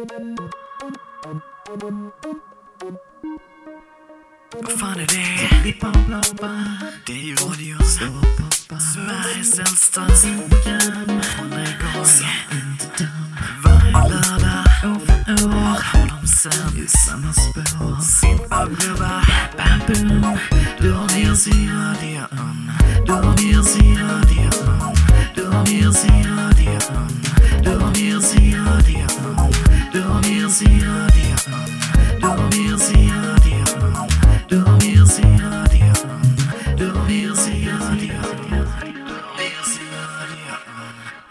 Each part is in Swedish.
Vad fan är det? Bippa och blabba. Det är radion. Sveriges äldsta program. Från Bulgarien. Varje lördag. År för år. Har de sänt. I samma spår. Bippa och blabba.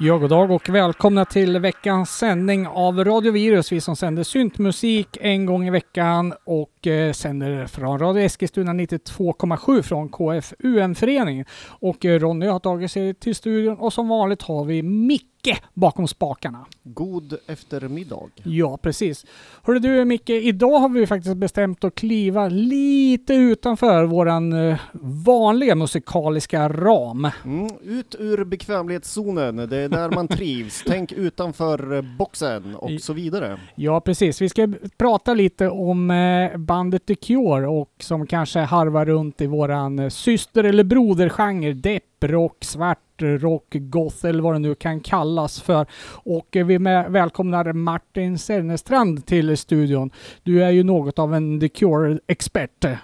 Ja, god dag och välkomna till veckans sändning av Radio Virus. Vi som sänder syntmusik en gång i veckan och eh, sänder från Radio Eskilstuna 92,7 från KFUM-föreningen. Och eh, Ronny har tagit sig till studion och som vanligt har vi Micke bakom spakarna. God eftermiddag. Ja, precis. Hörru du Micke, idag har vi faktiskt bestämt att kliva lite utanför våran eh, vanliga musikaliska ram. Mm, ut ur bekvämlighetszonen, det är där man trivs. Tänk utanför eh, boxen och så vidare. Ja, precis. Vi ska prata lite om eh, bandet The Cure och som kanske harvar runt i våran syster eller brodergenre, depprock, svartrock, goth eller vad det nu kan kallas för. Och vi välkomnar Martin Sernestrand till studion. Du är ju något av en The Cure-expert.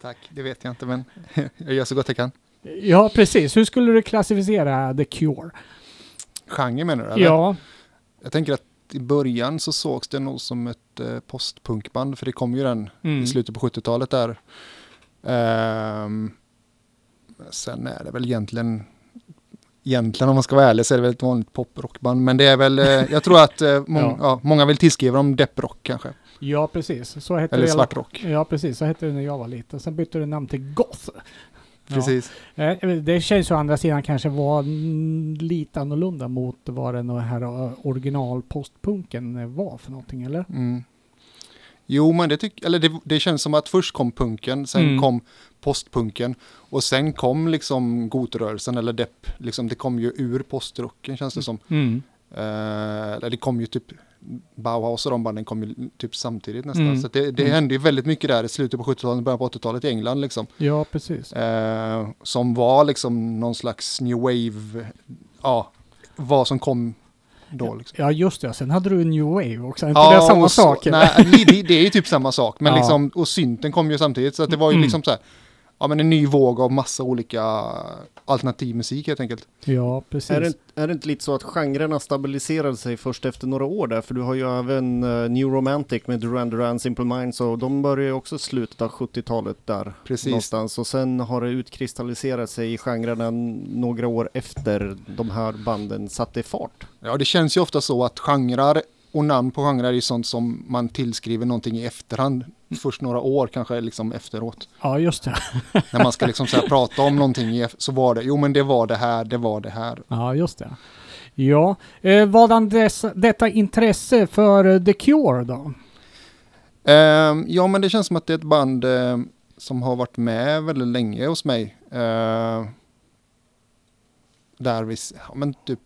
Tack, det vet jag inte men jag gör så gott jag kan. Ja, precis. Hur skulle du klassificera The Cure? Genre menar du? Eller? Ja, Jag tänker att i början så sågs det nog som ett eh, postpunkband för det kom ju den mm. i slutet på 70-talet där. Ehm, sen är det väl egentligen Egentligen om man ska vara ärlig så är det väl ett vanligt poprockband. Men det är väl, eh, jag tror att eh, mång, Ja. ja. många vill tillskriva dem depprock kanske. ja precis. Så hette Eller det. svartrock. Ja, precis. Så hette det när jag var liten. Sen bytte det namn till Goth. Ja. Precis. Eh, Det känns ju å andra sidan kanske var lite annorlunda mot vad den här originalpostpunken var för någonting, eller? Mm. Jo, men det, tyck, eller det, det känns som att först kom punken, sen Mm. kom postpunken och sen kom liksom gotrörelsen eller depp. Liksom, det kom ju ur postrocken känns det som. Mm. Eh, det kom ju typ Bauhaus och de banden kom ju typ samtidigt nästan. Mm. Så det, det Mm. hände ju väldigt mycket där i slutet på 70-talet, början på 80-talet i England liksom. Ja, precis. Eh, som var liksom någon slags new wave, ja, vad som kom då liksom. Ja, just det. Sen hade du New Wave också. Är inte det samma så- sak? Nej, det, det- det är ju typ samma sak. Men Ja. liksom, och synten kom ju samtidigt. Så att det var ju Mm. liksom så här, ja men en ny våg av massa olika alternativ musik helt enkelt. Ja, precis. Är det, inte- är det inte lite så att genrerna stabiliserade sig först efter några år där? För du har ju även eh, New Romantic med Duran Duran, Simple Minds och de började ju också slutet av 70-talet där Precis. någonstans. Och sen har det utkristalliserat sig i genrerna några år efter de här banden satte fart. Ja, det känns ju ofta så att genrer och namn på genrer är ju sånt som man tillskriver någonting i efterhand. Först några år kanske liksom efteråt. Ja, just det. När man ska liksom så här prata om någonting så var det, jo men det var det här, det var det här. Ja, just det. Ja, eh, vadan dessa, detta intresse för eh, The Cure då? Ehm, ja, men det känns som att det är ett band eh, som har varit med väldigt länge hos mig. Uh, där vi, ja, men typ...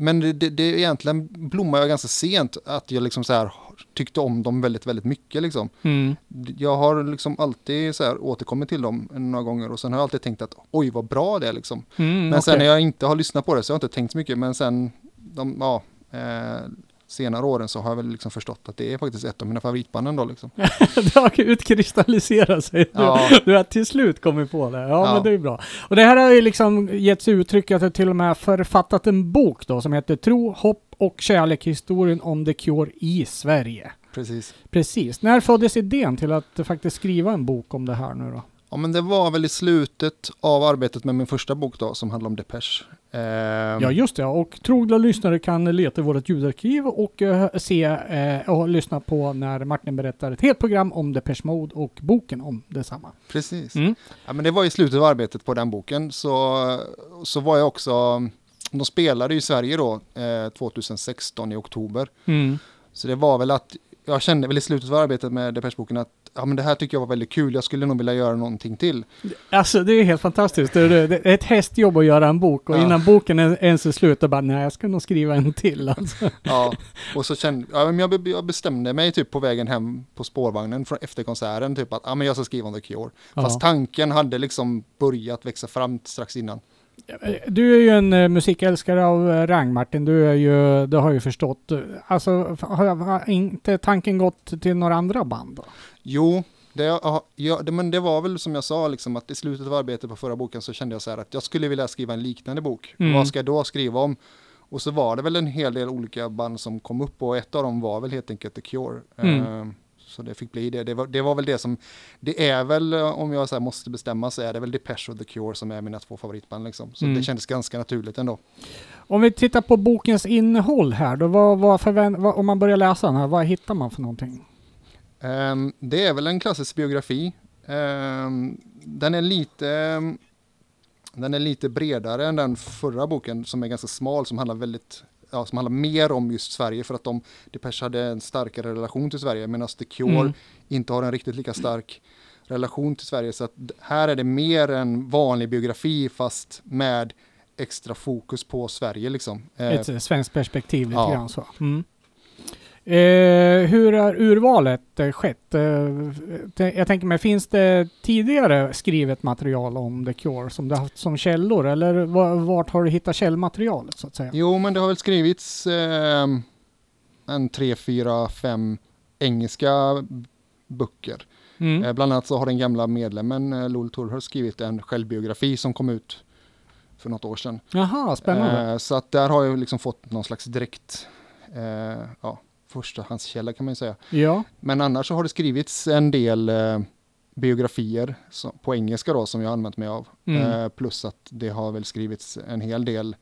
Men det, det, det egentligen blommar jag ganska sent att jag liksom så här tyckte om dem väldigt, väldigt mycket liksom. Mm. Jag har liksom alltid så här återkommit till dem några gånger och sen har jag alltid tänkt att oj vad bra det är liksom. Mm, Men sen okej. när jag inte har lyssnat på det så har jag inte tänkt så mycket. Men sen de ja, eh, senare åren så har jag väl liksom förstått att det är faktiskt ett av mina favoritband ändå liksom. det har utkristalliserat sig. Ja. du har till slut kommit på det. Ja, Ja. men det är bra. Och det här har ju liksom getts uttryck att du till och med författat en bok då som heter Tro, hopp och kärlek, historien om The Cure i Sverige. Precis. Precis. När föddes idén till att faktiskt skriva en bok om det här nu då? Ja men det var väl i slutet av arbetet med min första bok då som handlar om Depeche. Eh, Ja, just det. Och trogna lyssnare kan leta i vårt ljudarkiv och eh, se eh, och lyssna på när Martin berättar ett helt program om Depeche Mode och boken om detsamma. Precis. Mm. Ja, men det var i slutet av arbetet på den boken så, så var jag också, de spelade i Sverige då eh, 2016 i oktober. Mm. Så det var väl att jag kände väl i slutet av arbetet med Depeche-boken att ja, men det här tycker jag var väldigt kul, jag skulle nog vilja göra någonting till. Alltså det är helt fantastiskt. Det är, ett hästjobb att göra en bok och Ja. innan boken ens är slut, då bara nej, jag ska nog skriva en till. Alltså. Ja, och så kände ja, men jag, jag bestämde mig typ på vägen hem på spårvagnen från, efter konserten typ att ja, men jag ska skriva om The Cure. Fast Ja. tanken hade liksom börjat växa fram strax innan. Du är ju en eh, musikälskare av eh, rang Martin. Du, är ju, du har ju förstått. eh, Alltså har, inte tanken gått till några andra band då? Jo, det, ja, ja, det, men det var väl som jag sa, liksom, att i slutet av arbetet på förra boken så kände jag så här att jag skulle vilja skriva en liknande bok. Mm. Vad ska jag då skriva om? Och så var det väl en hel del olika band som kom upp och ett av dem var väl helt enkelt The Cure. Mm. Så det fick bli det. Det var, det var väl det som, det är väl eh, om jag så måste bestämma så är det väl Depeche och The Cure som är mina två favoritband liksom. Så Mm. det kändes ganska naturligt ändå. Om vi tittar på bokens innehåll här då, vad, vad förvän- vad, om man börjar läsa den här, vad hittar man för någonting? Ehm, det är väl en klassisk biografi. Ehm, den är lite ehm, den är lite bredare än den förra boken som är ganska smal som handlar väldigt ja, som handlar mer om just Sverige för att de Depeche hade en starkare relation till Sverige medan The Cure Mm. inte har en riktigt lika stark relation till Sverige så att här är det mer en vanlig biografi fast med extra fokus på Sverige liksom. Eh, Ett eh, svenskt perspektiv lite ja. grann så. Mm. Eh, hur har urvalet eh, skett? Eh, jag tänker mig, finns det tidigare skrivet material om The Cure som du haft som källor? Eller va- vart har du hittat källmaterialet så att säga? Jo, men det har väl skrivits eh, en tre, fyra, fem engelska böcker. Mm. Eh, bland annat så har den gamla medlemmen eh, Lol Turhör skrivit en självbiografi som kom ut för något år sedan. Jaha, spännande. Så att där har jag liksom fått någon slags direkt ja, förstahandskälla kan man ju säga. ja. Men annars så har det skrivits en del eh, biografier så, på engelska då som jag har använt mig av. Mm. Eh, plus att det har väl skrivits en hel del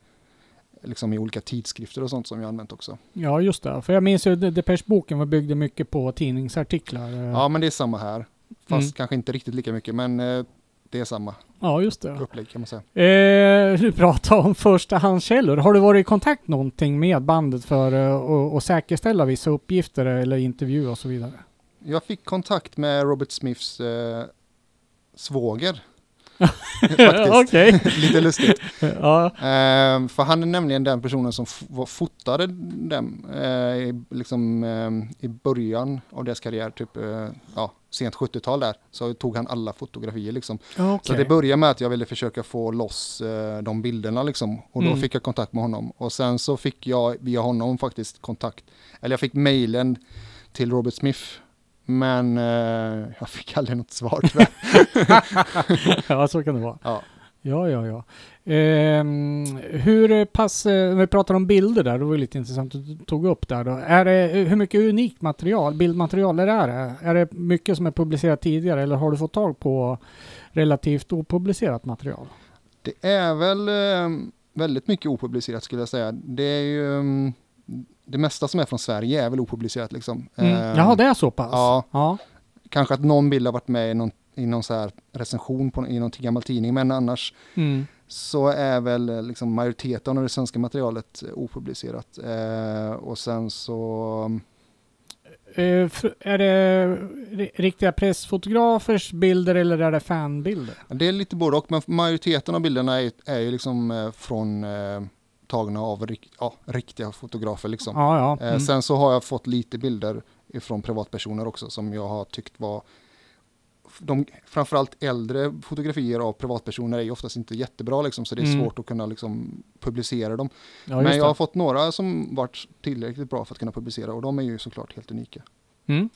liksom i olika tidskrifter och sånt som jag använt också. ja, just det. För jag minns ju Depeche-boken var byggde mycket på tidningsartiklar. eh. Ja men det är samma här. Fast Mm. kanske inte riktigt lika mycket men eh, det är samma ja, just det. upplägg kan man säga. Eh, du pratade om förstahandskällor. Har du varit i kontakt någonting med bandet för eh, att att säkerställa vissa uppgifter eller intervju och så vidare? Jag fick kontakt med Robert Smiths eh, svåger. Okej. Lite lustigt. ja. Eh, för han är nämligen den personen som var- fotade dem eh, i, liksom, eh, i början av deras karriär, typ eh, ja, sent 70-tal där. Så tog han alla fotografier liksom. Så Okej. det började med att jag ville försöka få loss eh, de bilderna liksom. Och då Mm. fick jag kontakt med honom. Och sen så fick jag via honom faktiskt kontakt. Eller jag fick mejlen till Robert Smith. Men eh, jag fick aldrig något svar tyvärr. ja, så kan det vara. ja. Ja, ja, ja. Ehm, hur pass, eh, vi pratar om bilder där, det var lite intressant att du tog upp där då. Är det, hur mycket unikt material, bildmaterial är det? Är, är det mycket som är publicerat tidigare eller har du fått tag på relativt opublicerat material? Det är väl eh, väldigt mycket opublicerat skulle jag säga. Det är ju mm, det mesta som är från Sverige är väl opublicerat liksom. Mm. Eh, Jaha, det är så pass? ja. ja. Kanske att någon bild har varit med i någon, i någon så här recension på, i någon gammal tidning, men annars Mm. så är väl eh, liksom majoriteten av det svenska materialet opublicerat. Eh, och sen så, fr- är det ri- riktiga pressfotografers bilder eller är det fanbilder? det är lite både och, men majoriteten av bilderna är, är ju liksom från tagna av rik, ja, riktiga fotografer liksom. Ja, ja. Eh, Mm. Sen så har jag fått lite bilder från privatpersoner också som jag har tyckt var de, framförallt äldre fotografier av privatpersoner är ju oftast inte jättebra liksom, så det är Mm. svårt att kunna liksom, publicera dem. ja, Men jag har fått några som varit tillräckligt bra för att kunna publicera och de är ju såklart helt unika. Mm.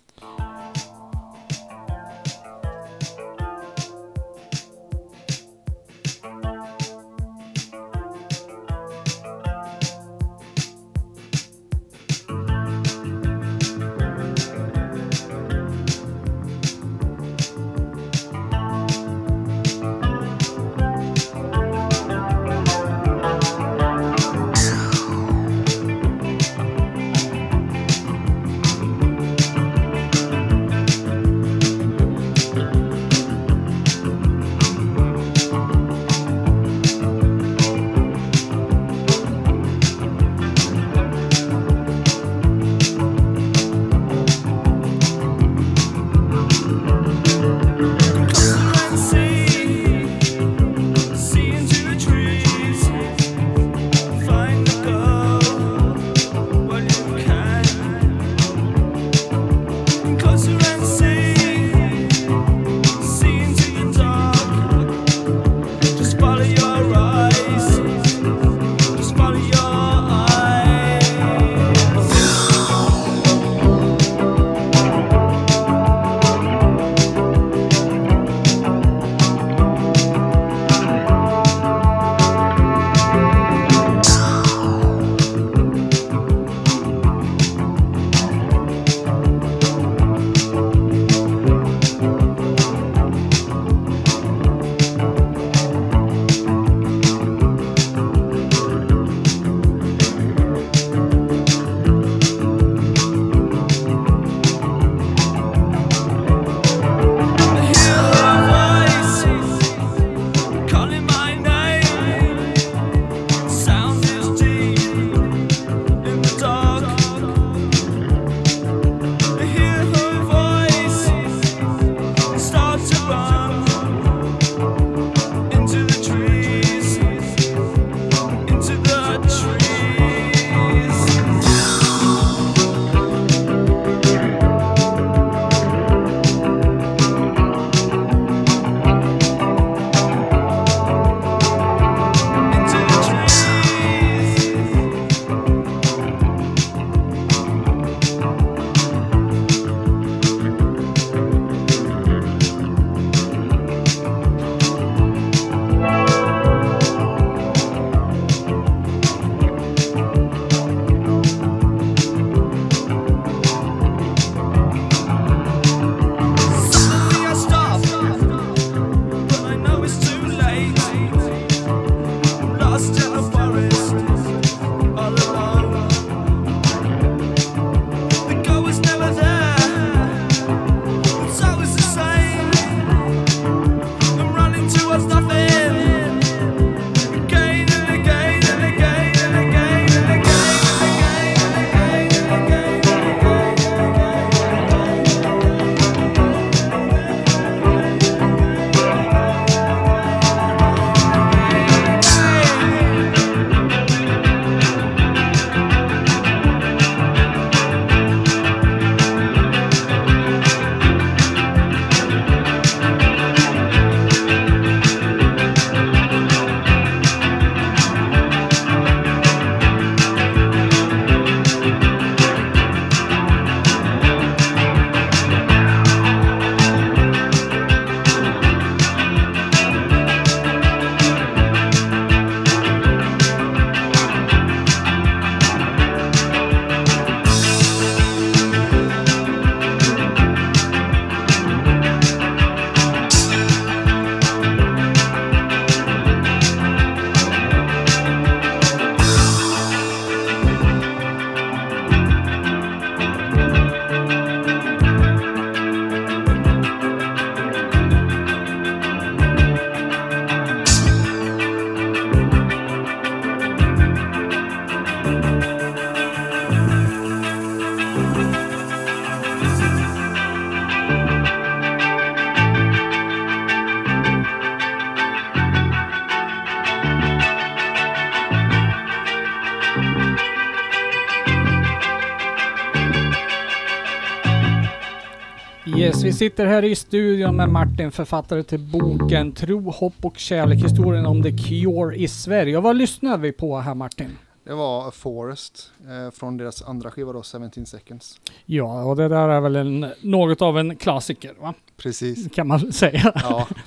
Sitter här i studion med Martin, författare till boken Tro, hopp och kärlek, historien om The Cure i Sverige. Och vad lyssnade vi på här Martin? Det var A Forest eh, från deras andra skiva då, 17 seconds. Ja, och det där är väl en, något av en klassiker, va? Precis. Kan man säga. Ja,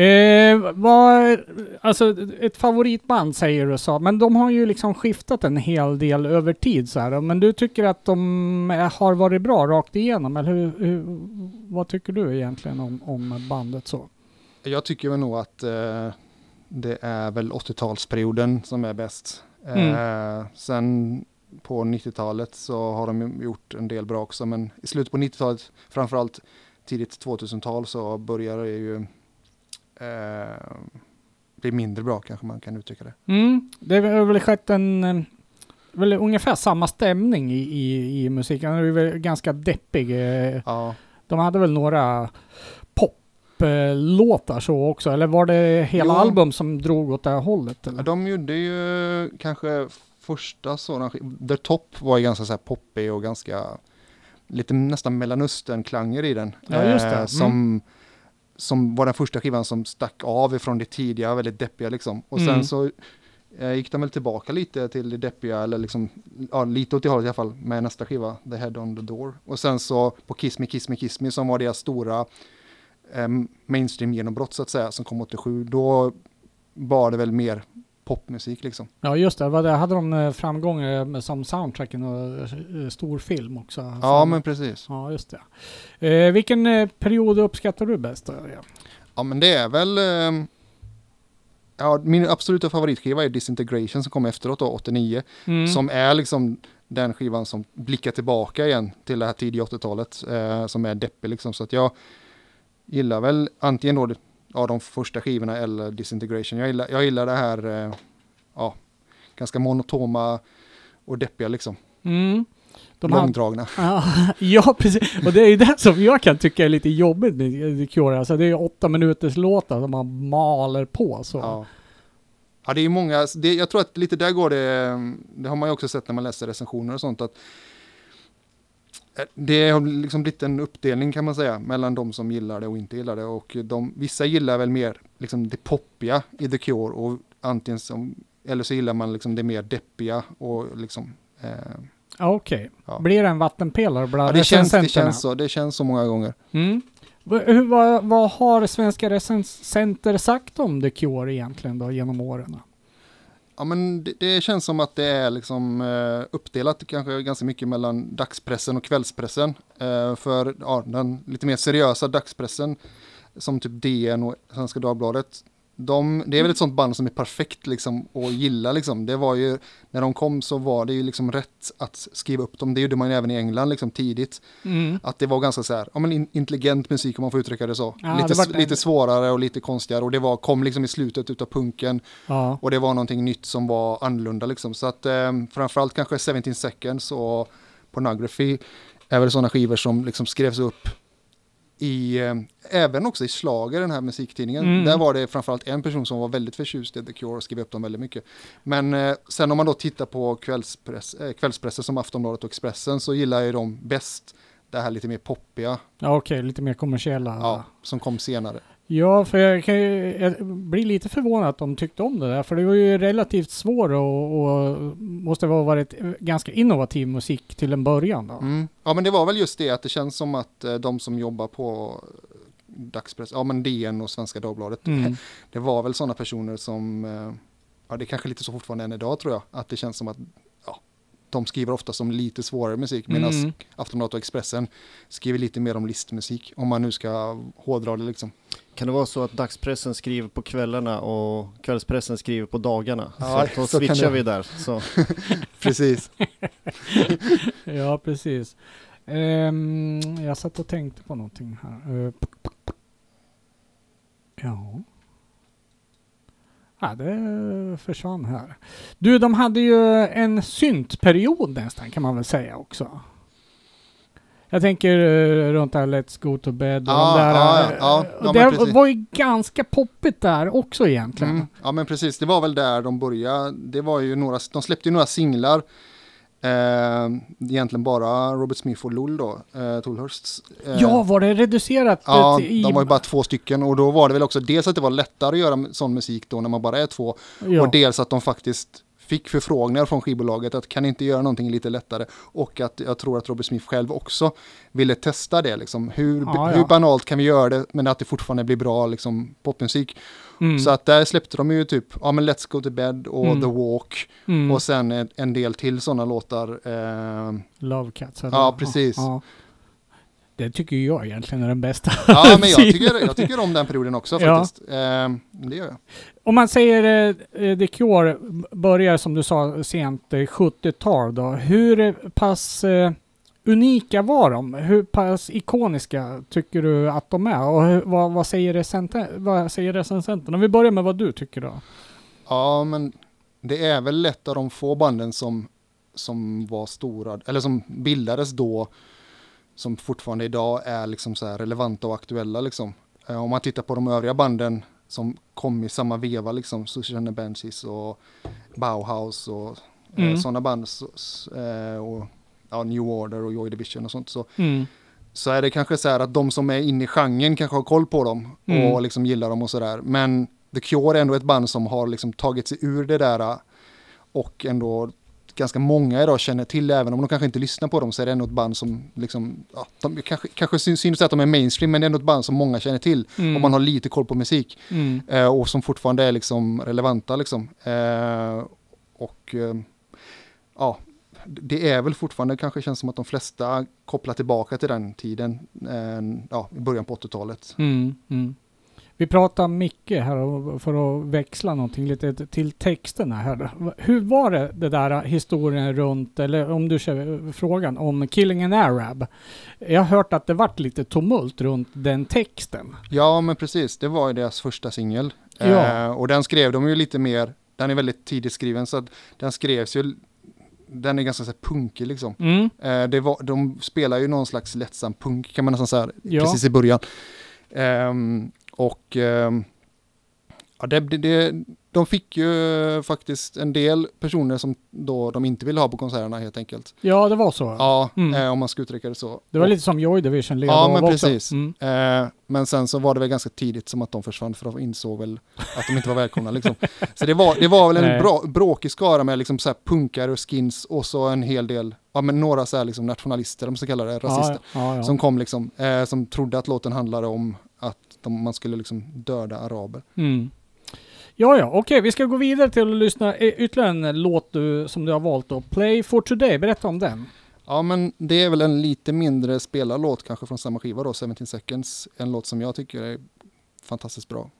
Eh, vad, alltså ett favoritband säger du så, men de har ju liksom skiftat en hel del över tid så här. Men du tycker att de har varit bra rakt igenom, eller hur, hur, vad tycker du egentligen om, om bandet så? jag tycker väl nog att eh, det är väl 80-talsperioden som är bäst. Mm. Eh, sen på 90-talet så har de gjort en del bra också, men i slutet på 90-talet, framförallt tidigt 2000-tal så börjar det ju eh, bli mindre bra kanske man kan uttrycka det. Mm, det har väl skett en, väl ungefär samma stämning i, i, i musiken. Den är väl ganska deppig. Ja, De hade väl några poplåtar så också, eller var det hela Jo. album som drog åt det här hållet? Eller? de gjorde ju kanske första sådan, sk- The Top var ju ganska så här poppig och ganska lite nästan mellanöstern-klanger i den. Ja, just det. Eh, Mm. Som, var den första skivan som stack av ifrån det tidiga, väldigt deppiga liksom. Och sen Mm. så eh, gick de väl tillbaka lite till det deppiga, eller liksom, ja, lite åt det hållet i alla fall, med nästa skiva, The Head on the Door. Och sen så på Kiss Me, Kiss Me, Kiss Me, som var deras stora eh, mainstream-genombrott så att säga, som kom 87, då var det väl mer popmusik liksom. Ja just det, det hade de eh, framgångar med som soundtrack i någon eh, stor film också. Ja, men precis. Ja, just det. Eh, vilken eh, period uppskattar du bäst? Ja. Men det är väl... ehm, ja, min absoluta favoritskiva är Disintegration som kom efteråt då, 89. Mm. Som är liksom den skivan som blickar tillbaka igen till det här tidiga 80-talet. Eh, som är deppig liksom. Så att jag gillar väl antingen då ja, de första skivorna eller Disintegration. Jag gillar, jag gillar det här eh, ja, ganska monotoma och deppiga liksom. Mm. De Långdragna. Ja, ja, precis. Och det är ju det som jag kan tycka är lite jobbigt med Cure. Alltså det är ju åtta minuters låtar som man maler på så. Ja. Ja, det är ju många, det, jag tror att lite där går det, det har man ju också sett när man läser recensioner och sånt, att eh, det har liksom blivit en uppdelning kan man säga mellan de som gillar det och inte gillar det och de, vissa gillar väl mer liksom det poppiga i The Cure och antingen som, eller så gillar man liksom det mer deppiga och liksom eh, Okej. Ja. Blir det en vattenpelare bland ja, det, känns, det, känns så, det känns så många gånger. Mm. Hur- Vad, vad har svenska recensenter sagt om The Cure egentligen då genom åren? Ja men det, det känns som att det är liksom eh, uppdelat kanske ganska mycket mellan dagspressen och kvällspressen. Eh, för ja, den lite mer seriösa dagspressen som typ DN och Svenska Dagbladet. De, det är väl ett sånt band som är perfekt liksom att gilla liksom. Det var ju, när de kom så var det ju liksom rätt att skriva upp dem. Det gjorde man ju även i England liksom tidigt. Mm. Att det var ganska så här, ja men in, intelligent musik om man får uttrycka det så. Ja, lite, det lite svårare och lite konstigare och det var, kom liksom i slutet utav punken. Ja. Och det var någonting nytt som var annorlunda liksom. Så att eh, framförallt kanske 17 seconds och pornography är väl sådana skivor som liksom skrevs upp i, eh, även också i slager den här musiktidningen. Mm. Där var det framförallt en person som var väldigt förtjust i The Cure och skrev upp dem väldigt mycket. Men eh, sen om man då tittar på kvällspress, eh, kvällspressen som Aftonbladet och Expressen så gillar jag dem bäst det här lite mer poppiga Ja, Okej, lite mer kommersiella. ja, som kom senare. Ja, för jag, kan ju, jag blir lite förvånad att de tyckte om det där. För det var ju relativt svårt och, och måste ha varit ganska innovativ musik till en början då. Mm. Ja men det var väl just det att det känns som att eh, de som jobbar på dagspress, ja men DN och Svenska Dagbladet, Mm. det var väl sådana personer som, eh, ja det är kanske lite så fortfarande än idag tror jag, att det känns som att de skriver ofta som lite svårare musik medan Mm. Aftonbladet och Expressen skriver lite mer om listmusik, om man nu ska hårdra det liksom. Kan det vara så att dagspressen skriver på kvällarna och kvällspressen skriver på dagarna? Ja, så då så kan switchar vi där. Så. Precis. Ja, precis. Ehm, jag satt och tänkte på någonting här. Eh, ja. Ja, det försvann här. Du, de hade ju en syntperiod nästan kan man väl säga också. Jag tänker eh, runt där Let's Go To Bed och Ja, de där. ja, eh, ja, ja, det precis. var ju ganska poppigt där också egentligen. Mm. Ja men precis, det var väl där de började. Det var ju några, de släppte ju några singlar Eh, egentligen bara Robert Smith och Lull då, eh, Tolhursts. Eh, Ja, var det reducerat? Ja, i- de var ju bara två stycken och då var det väl också dels att det var lättare att göra sån musik då när man bara är två ja. och dels att de faktiskt fick förfrågningar från skivbolaget att kan inte göra någonting lite lättare och att jag tror att Robert Smith själv också ville testa det liksom. Hur, Ja, hur ja. banalt kan vi göra det men att det fortfarande blir bra liksom popmusik. Mm. Så att där släppte de ju typ, ja men Let's Go To Bed och Mm. The Walk mm. och sen en, en del till sådana låtar. Eh, Love Cats. eller- Ja, precis. Ja. Det tycker jag egentligen är den bästa. ja men jag tycker, jag tycker om den perioden också Ja. faktiskt. Eh, det gör jag. Om man säger eh, The Cure börjar som du sa sent eh, 70-tal då. Hur eh, pass eh, unika var de? Hur pass ikoniska tycker du att de är? Och hur, vad, vad, säger recenten, vad säger recensenten? Om vi börjar med vad du tycker då. Ja, men det är väl ett av de få banden som, som var stora, eller som bildades då, som fortfarande idag är liksom så här relevanta och aktuella liksom. Eh, Om man tittar på de övriga banden som kom i samma veva liksom, Susan and Banshees och Bauhaus och Mm. eh, sådana band, så, eh, och ja, New Order och Joy Division och sånt, så, Mm. så är det kanske så här att de som är inne i genren kanske har koll på dem Mm. och liksom gillar dem och sådär. Men The Cure är ändå ett band som har liksom tagit sig ur det där och ändå ganska många idag känner till, även om de kanske inte lyssnar på dem så är det ändå ett band som liksom, ja, de kanske, kanske syns, att de är mainstream men det är ändå ett band som många känner till Mm. om man har lite koll på musik Mm. eh, och som fortfarande är liksom relevanta liksom. Eh, och eh, ja, det är väl fortfarande kanske känns som att de flesta kopplar tillbaka till den tiden, eh, ja, i början på 80-talet. Mm, mm. Vi pratar mycket här för att växla någonting lite till texterna här. Hur var det, det där historien runt, eller om du kör frågan om Killing an Arab? Jag har hört att det vart lite tumult runt den texten. Ja, men precis. Det var ju deras första singel. Ja. Eh, och den skrev de ju lite mer, den är väldigt tidigt skriven så den skrevs ju, den är ganska så här punkig liksom. Mm. Eh, det var, de spelar ju någon slags lättsam punk kan man nästan säga, Ja. precis i början. Ehm, och ehm, ja, det, det, de fick ju faktiskt en del personer som då de inte ville ha på konserterna helt enkelt. Ja, det var så. Ja, Mm. eh, om man ska uttrycka det så. Det var Och- lite som Joy Division led Ja, men precis. Mm. Eh, men sen så var det väl ganska tidigt som att de försvann för de insåg väl att de inte var välkomna. Liksom. Så det var, det var väl en bra, bråkig skara med liksom så här punkare och skins och så en hel del, ja men några så här liksom nationalister, om man ska kalla det, rasister. Ja, ja, ja. Som kom liksom, eh, som trodde att låten handlade om de, man skulle liksom döda araber. Mm. Ja, ja, okej, vi ska gå vidare till att lyssna eh, ytterligare en låt du, som du har valt då. Play for today, berätta om den. Ja men det är väl en lite mindre spelad låt kanske från samma skiva då, 17 seconds. En låt som jag tycker är fantastiskt bra.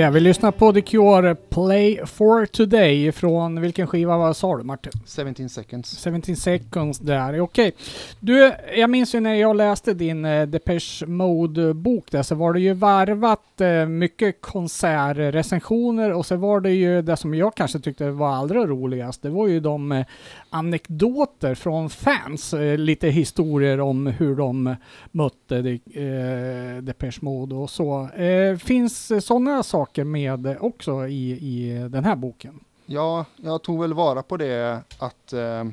Ja, vi lyssnar på The Cure Play for Today från vilken skiva var sa du Martin? 17 seconds. 17 seconds där, okej. Du, jag minns ju när jag läste din eh, Depeche Mode-bok där så var det ju varvat eh, mycket konsertrecensioner och så var det ju det som jag kanske tyckte var allra roligast. Det var ju de eh, anekdoter från fans, eh, lite historier om hur de mötte de, eh, Depeche Mode och så. Eh, finns sådana saker med också i, i den här boken? Ja, jag tog väl vara på det att eh,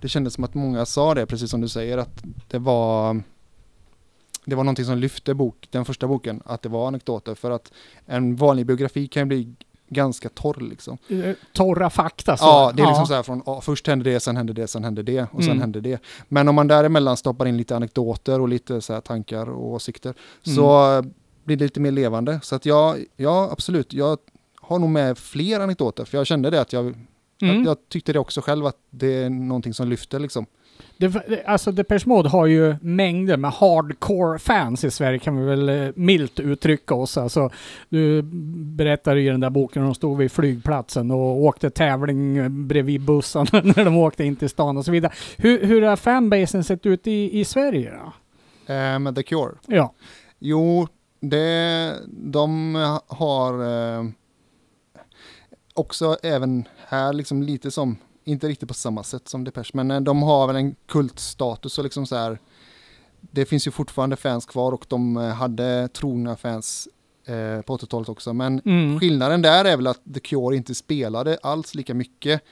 det kändes som att många sa det, precis som du säger, att det var det var någonting som lyfte bok, den första boken, att det var anekdoter. För att en vanlig biografi kan ju bli ganska torr liksom. Eh, Torra fakta? Så. Ja, det är liksom så här från ja, först hände det, sen hände det, sen hände det och sen Mm. hände det. Men om man däremellan stoppar in lite anekdoter och lite så här tankar och åsikter Mm. så blir lite mer levande. Så att jag, ja absolut, jag har nog med fler anekdoter för jag kände det att jag, Mm. jag, jag tyckte det också själv att det är någonting som lyfter liksom. Det, alltså Depeche Mode har ju mängder med hardcore fans i Sverige kan vi väl eh, milt uttrycka oss. Alltså, du berättade i den där boken hur de stod vid flygplatsen och åkte tävling bredvid bussen när de åkte in till stan och så vidare. Hur, hur har fanbasen sett ut i, i Sverige då? Eh, med The Cure. Ja. Jo, det, de har eh, också även här liksom lite som, inte riktigt på samma sätt som Depeche, men eh, de har väl en kultstatus och liksom så här, det finns ju fortfarande fans kvar och de eh, hade trogna fans eh, på 80-talet också, men Mm. skillnaden där är väl att The Cure inte spelade alls lika mycket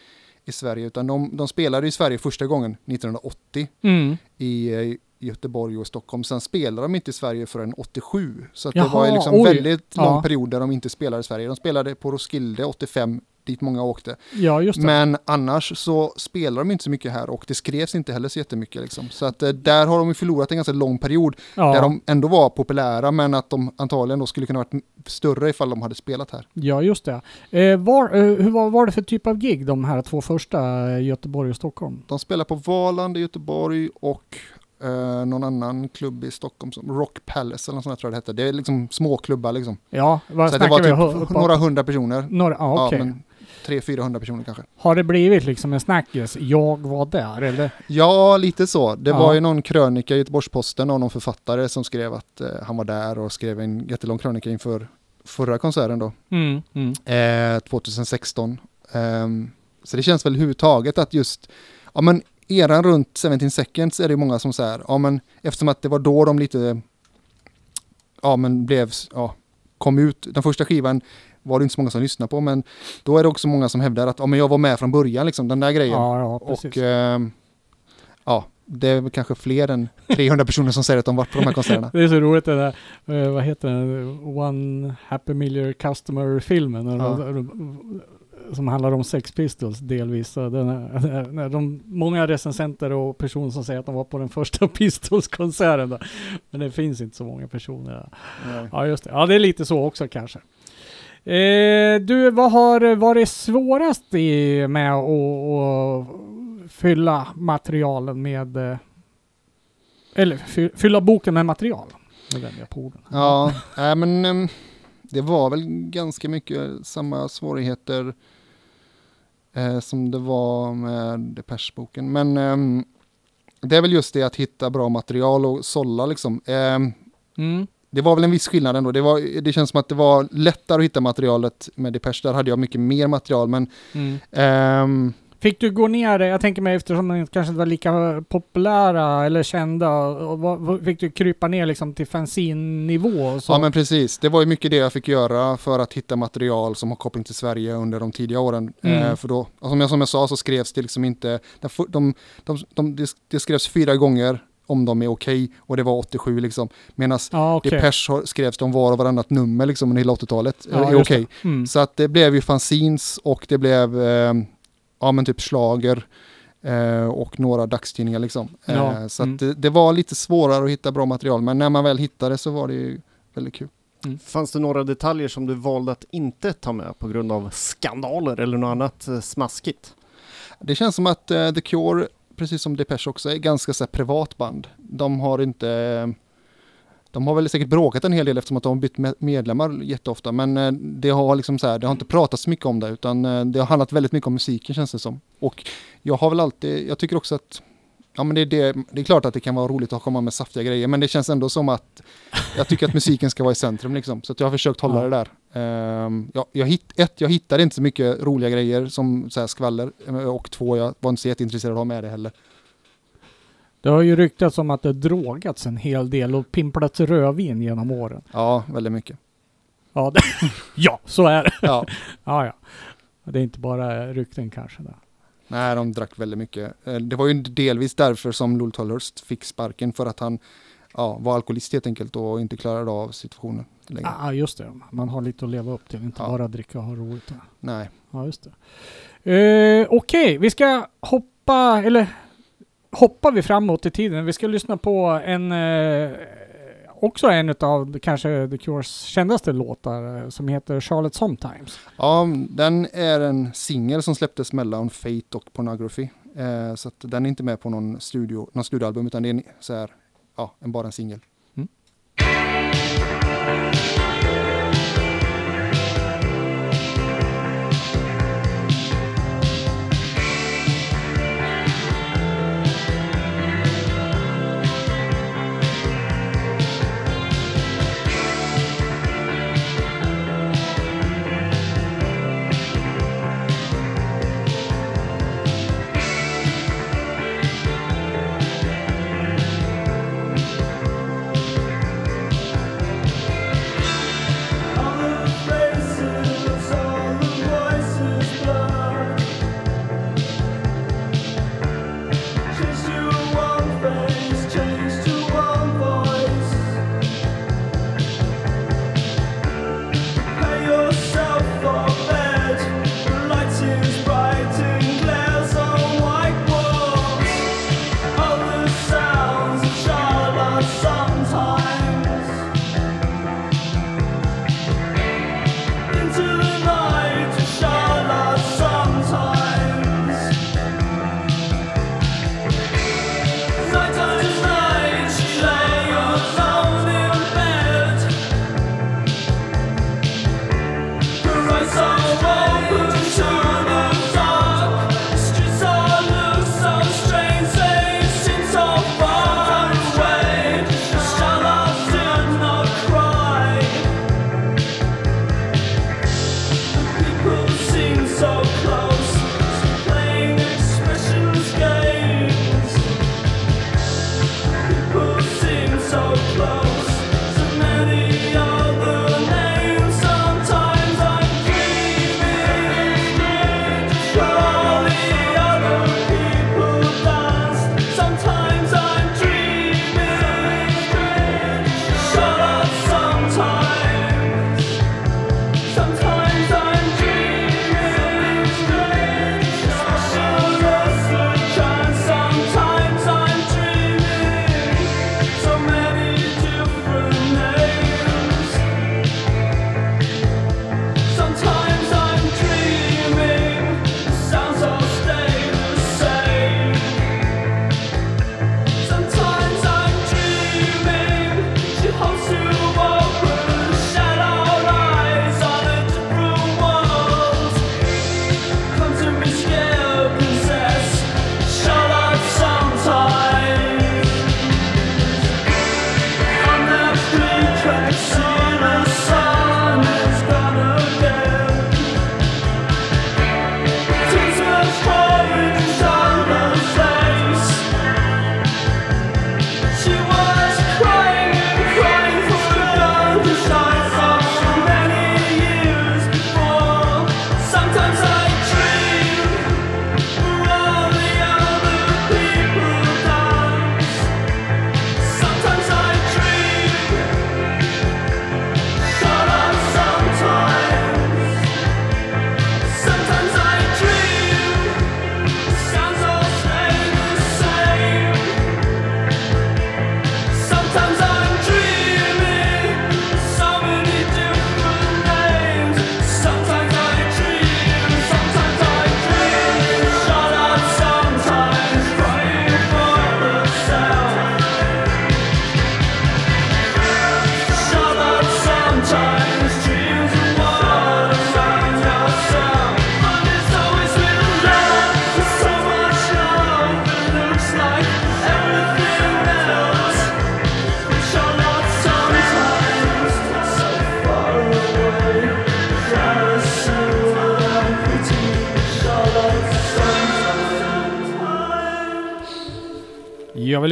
i Sverige, utan de, de spelade i Sverige första gången 1980 Mm. i eh, Göteborg och Stockholm. Sen spelade de inte i Sverige förrän 87. Så Jaha, det var liksom oj. väldigt lång Ja. period där de inte spelade i Sverige. De spelade på Roskilde 85, dit många åkte. Ja. Men annars så spelar de inte så mycket här och det skrevs inte heller så jättemycket. Liksom. Så att eh, där har de förlorat en ganska lång period ja. där de ändå var populära men att de antagligen då skulle kunna varit större ifall de hade spelat här. Ja, just det. Eh, var, eh, hur var, var det för typ av gig de här två första, eh, Göteborg och Stockholm? De spelar på Valand i Göteborg och eh, någon annan klubb i Stockholm, som Rock Palace eller något sånt tror jag det hette. Det är liksom små klubbar liksom. Ja, vad Så det var typ på- några hundra personer. Några, ja, okej. Ja, men 300-400 personer kanske. Har det blivit liksom en snackis? Jag var där, eller? Ja, lite så. Det Ja. var ju någon krönika i Göteborgs-Posten av någon författare som skrev att eh, han var där och skrev en jättelång krönika inför förra konserten då, Mm, mm. eh, 2016. Ehm, så det känns väl överhuvudtaget att just, ja men eran runt 17 seconds är det många som säger, ja men eftersom att det var då de lite, ja men blev, ja, kom ut, den första skivan var det inte så många som lyssnade på, men då är det också många som hävdar att, ja men jag var med från början liksom, den där grejen. Ja, ja, precis. Och ehm, ja, det är kanske fler än 300 personer som säger att de varit på de här konserterna. Det är så roligt det där, eh, vad heter den, One Happy Million Customer-filmen. Ja. de- Som handlar om Sex Pistols delvis. Den är, när de, många recensenter och personer som säger att de var på den första Pistols-konserten. då. Men det finns inte så många personer. Ja, just det. Ja, det är lite så också kanske. Eh, du, vad har varit svårast i, med att att fylla materialen med... eh, Eller fy, fylla boken med material? Nu vänder jag på orden. Ja, nej, men ehm, det var väl ganska mycket samma svårigheter eh, som det var med Depeche-boken. Men ehm, det är väl just det att hitta bra material och sålla liksom. Ehm, Mm. det var väl en viss skillnad ändå. Det, var, det känns som att det var lättare att hitta materialet med Depeche. Där hade jag mycket mer material. Men Mm. Fick du gå ner, jag tänker mig eftersom de kanske inte var lika populära eller kända, fick du krypa ner liksom till Så? Ja men precis, det var ju mycket det jag fick göra för att hitta material som har koppling till Sverige under de tidiga åren. Mm. Eh, för då, och som, jag, som jag sa så skrevs det liksom inte, de, de, de, de, det- det skrevs fyra gånger om de är okej och det var 87 liksom. Medan ja, okej. Depeche skrevs de var och varannat nummer liksom under hela 80-talet. Ja, är just det. okej. Mm. Så att det blev ju fanzines och det blev eh, ja men typ slager eh, och några dagstidningar liksom. Eh, Ja, Så mm. det, det var lite svårare att hitta bra material men när man väl hittade så var det ju väldigt kul. Fanns det några detaljer som du valde att inte ta med på grund av skandaler eller något annat eh, smaskigt? Det känns som att eh, The Cure, precis som Depeche också, är ganska så här, privat band. De har inte, de har väl säkert bråkat en hel del eftersom att de har bytt med- medlemmar jätteofta. Men eh, det har liksom så här, det har inte pratats mycket om det utan eh, det har handlat väldigt mycket om musiken känns det som. Och jag har väl alltid, jag tycker också att Ja men det är, det, det är klart att det kan vara roligt att komma med saftiga grejer men det känns ändå som att jag tycker att musiken ska vara i centrum liksom. Så att jag har försökt hålla det där. Ehm, ja, jag hitt, ett, jag hittade inte så mycket roliga grejer som så här skvaller eh, och två, jag var inte så jätteintresserad av att ha med det heller. Det har ju ryktats om att det drogats en hel del och pimplats rödvin genom åren. Ja, väldigt mycket. Ja, det, ja så är det. Ja, Ja, ja. Det är inte bara rykten kanske. Där. nej, de drack väldigt mycket. Eh, Det var ju delvis därför som Lul Tolhurst fick sparken för att han ja, var alkoholist helt enkelt och inte klarade av situationen längre. Ja, just det. Man har lite att leva upp till, inte Ja. bara dricka och ha roligt. Nej, Ja, just det. Eh, Okej, vi ska hoppa, eller hoppar vi framåt i tiden. Vi ska lyssna på en, eh, också en av kanske The Cures kändaste låtar eh, som heter Charlotte Sometimes. Ja, den är en singel som släpptes mellan Fate och Pornography. Eh, så att den är inte med på någon, studio, någon studioalbum utan det är en, så här, ja, en, bara en singel.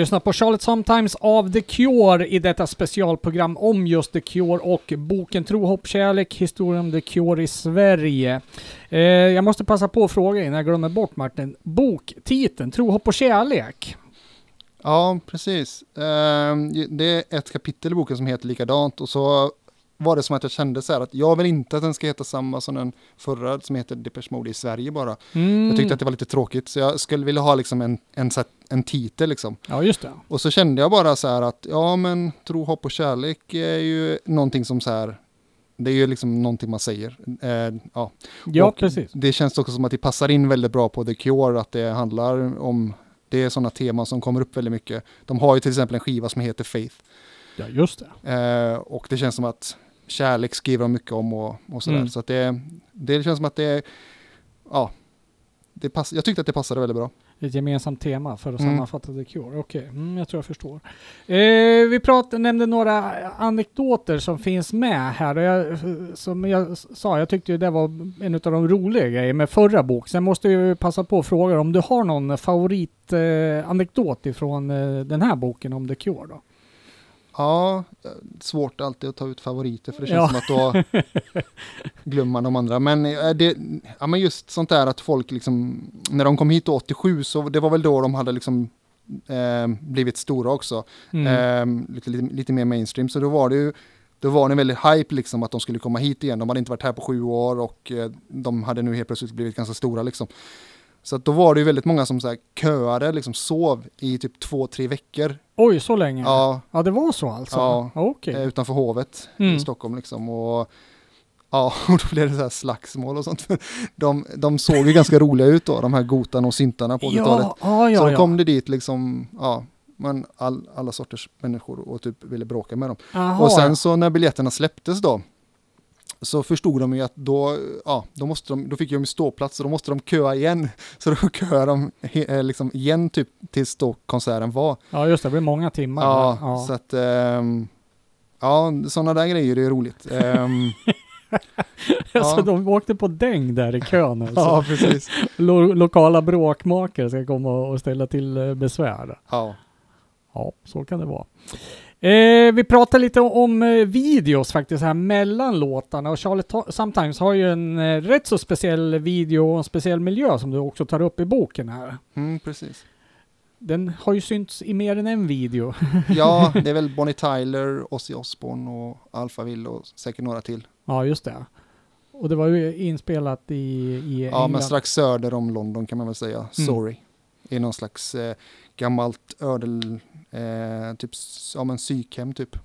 Jag lyssna på Charlotte Sometimes av The Cure i detta specialprogram om just The Cure och boken Tro, hopp, kärlek, historien om The Cure i Sverige. Eh, jag måste passa på att fråga innan jag glömmer bort Martin. Boktiteln Tro, hopp och kärlek. Ja, precis. Eh, Det är ett kapitel i boken som heter likadant och så var det som att jag kände så här att jag vill inte att den ska heta samma som den förra som heter Depeche Mode i Sverige bara. Mm. Jag tyckte att det var lite tråkigt så jag skulle vilja ha liksom en, en, en titel liksom. Ja, just det. Och så kände jag bara så här att ja men tro, hopp och kärlek är ju någonting som så här det är ju liksom någonting man säger. Eh, ja. Ja, Och precis. Det känns också som att det passar in väldigt bra på The Cure, att det handlar om, det är sådana teman som kommer upp väldigt mycket. De har ju till exempel en skiva som heter Faith. Ja, just det. Eh, och det känns som att kärlek skriver de mycket om och, och sådär. Mm. Så att det, det känns som att det, ja, det pass, jag tyckte att det passade väldigt bra. Ett gemensamt tema för att Mm. sammanfatta The Cure. Okej, mm, jag tror jag förstår. Eh, vi pratade, nämnde några anekdoter som finns med här. Och jag, som jag sa, jag tyckte det var en av de roliga grejerna med förra bok. Sen måste ju passa på att fråga om du har någon favoritanekdot eh, ifrån eh, den här boken om The Cure då? Ja, svårt alltid att ta ut favoriter för det Ja. känns som att då glömmer man de andra. Men, eh, det, ja, men just sånt där att folk liksom, när de kom hit 87 så det var väl då de hade liksom eh, blivit stora också. Mm. Eh, lite, lite, lite mer mainstream. Så då var det ju då var det en väldigt hype liksom att de skulle komma hit igen. De hade inte varit här på sju år och eh, de hade nu helt plötsligt blivit ganska stora liksom. Så att då var det ju väldigt många som så här köade, liksom sov i typ två, tre veckor. Oj, så länge? Ja, Ja, det var så alltså? Ja. Okej. eh, utanför hovet Mm. i Stockholm liksom. Och, ja, och då blev det så här slagsmål och sånt. De, de såg ju ganska roliga ut då, de här gotarna och syntarna på 80-talet. Ja, ja, ja. så då ja. kom det dit liksom, ja, men all, alla sorters människor och typ ville bråka med dem. Aha, Och sen så när biljetterna släpptes då, så förstod de ju att då, ja, då, måste de, då fick de ståplats och då måste de köa igen. Så då köade de he, eh, liksom igen typ tills då konserten var. Ja, just det. Det blir många timmar. Ja, ja. så att, ehm, ja, sådana där grejer är roligt. Ehm, Alltså ja. de åkte på däng där i kön alltså. ja, precis. Lo- lokala bråkmakare ska komma och ställa till eh, besvär. Ja, Ja, så kan det vara. Eh, vi pratar lite om eh, videos faktiskt här mellan låtarna och Charlotte Ta- Sometimes har ju en eh, rätt så speciell video och en speciell miljö som du också tar upp i boken här. mm, precis. Den har ju synts i mer än en video. Ja, det är väl Bonnie Tyler, Ozzy Osbourne och Alphaville och säkert några till. ja, just det. Och det var ju inspelat i, i Ja, England. men strax söder om London kan man väl säga. Mm. Sorry. I någon slags eh, gammalt ödel, eh, typ ja, men psykhem typ.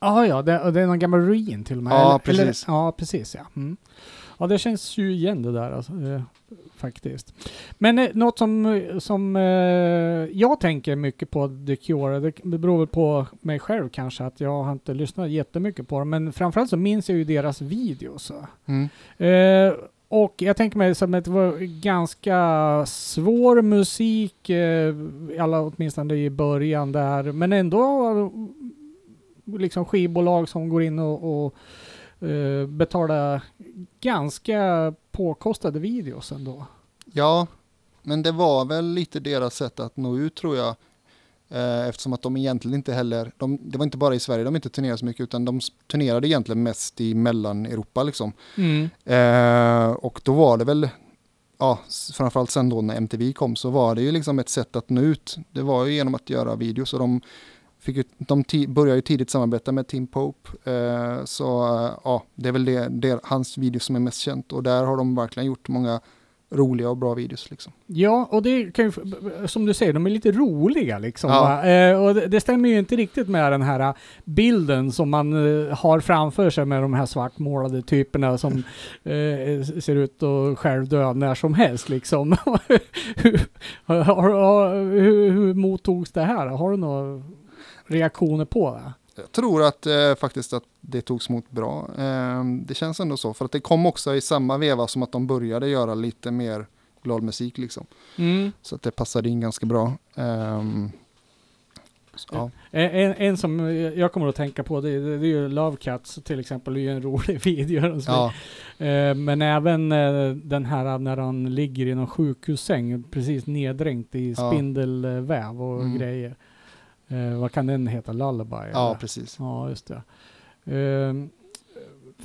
Ja, ja, det, det är någon gammal ruin till och med. Ja, Eller- precis. Eller, ja, precis ja. Mm. Ja, det känns ju igen det där alltså, eh, faktiskt. Men eh, något som, som eh, jag tänker mycket på The Cure, det beror väl på mig själv kanske, att jag har inte lyssnat jättemycket på dem, men framförallt så minns jag ju deras videos. Mm. Eh, och jag tänker mig som att det var ganska svår musik, eh, alla åtminstone i början där, men ändå liksom skivbolag som går in och, och eh, betalar ganska påkostade videos ändå. Ja, men det var väl lite deras sätt att nå ut tror jag. Eh, eftersom att de egentligen inte heller, de, det var inte bara i Sverige de inte turnerade så mycket utan de turnerade egentligen mest i Mellaneuropa liksom. Eh, och då var det väl, ja, framförallt sen då när MTV kom så var det ju liksom ett sätt att nå ut. Det var ju genom att göra videos och de, fick de började ju tidigt samarbeta med Tim Pope. Eh, så eh, ja, det är väl det, det, hans videos som är mest känt och där har de verkligen gjort många roliga och bra videos liksom. Ja, och det kan ju, som du säger, de är lite roliga liksom. Ja. Eh, och det, det stämmer ju inte riktigt med den här eh, bilden som man eh, har framför sig med de här svartmålade typerna som eh, ser ut att självdö när som helst liksom. hur, har, hur, hur mottogs det här? Har du några reaktioner på det? Jag tror att eh, faktiskt att det togs emot bra. Eh, det känns ändå så, för att det kom också i samma veva som att de började göra lite mer glad musik liksom. Så att det passade in ganska bra. Ehm, Ja. En, en, som jag kommer att tänka på det, det, det är ju Love Cuts till exempel, det är ju en rolig video. Ja, Eh, Men även eh, den här när han ligger i någon sjukhussäng precis neddränkt i Ja. spindelväv och Mm. grejer. Eh, vad kan den heta? Lullaby? ja eller? precis. Ja, just det.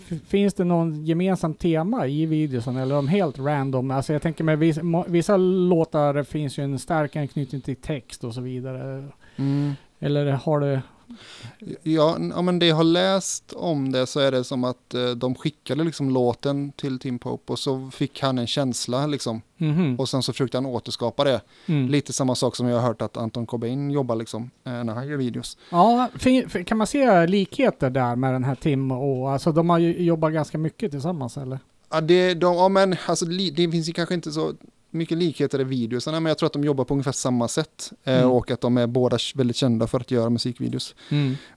F- finns det någon gemensamt tema i videosen eller är de helt random? Alltså jag tänker med vissa, vissa låtar finns ju en stark anknytning till text och så vidare. Mm. Eller har det... Ja, ja, men det jag har läst om det så är det som att eh, de skickade liksom låten till Tim Pope och så fick han en känsla liksom. Mhm. Och sen så försökte han återskapa det. Mm. Lite samma sak som jag har hört att Anton Cobain jobbar liksom eh, när han gör videos. Ja, kan man se likheter där med den här Tim och alltså de har ju jobbat ganska mycket tillsammans eller? Ja, det, de, ja men alltså det finns ju kanske inte så mycket likheter i videosarna men jag tror att de jobbar på ungefär samma sätt. Eh, Mm. och att de är båda väldigt kända för att göra musikvideos.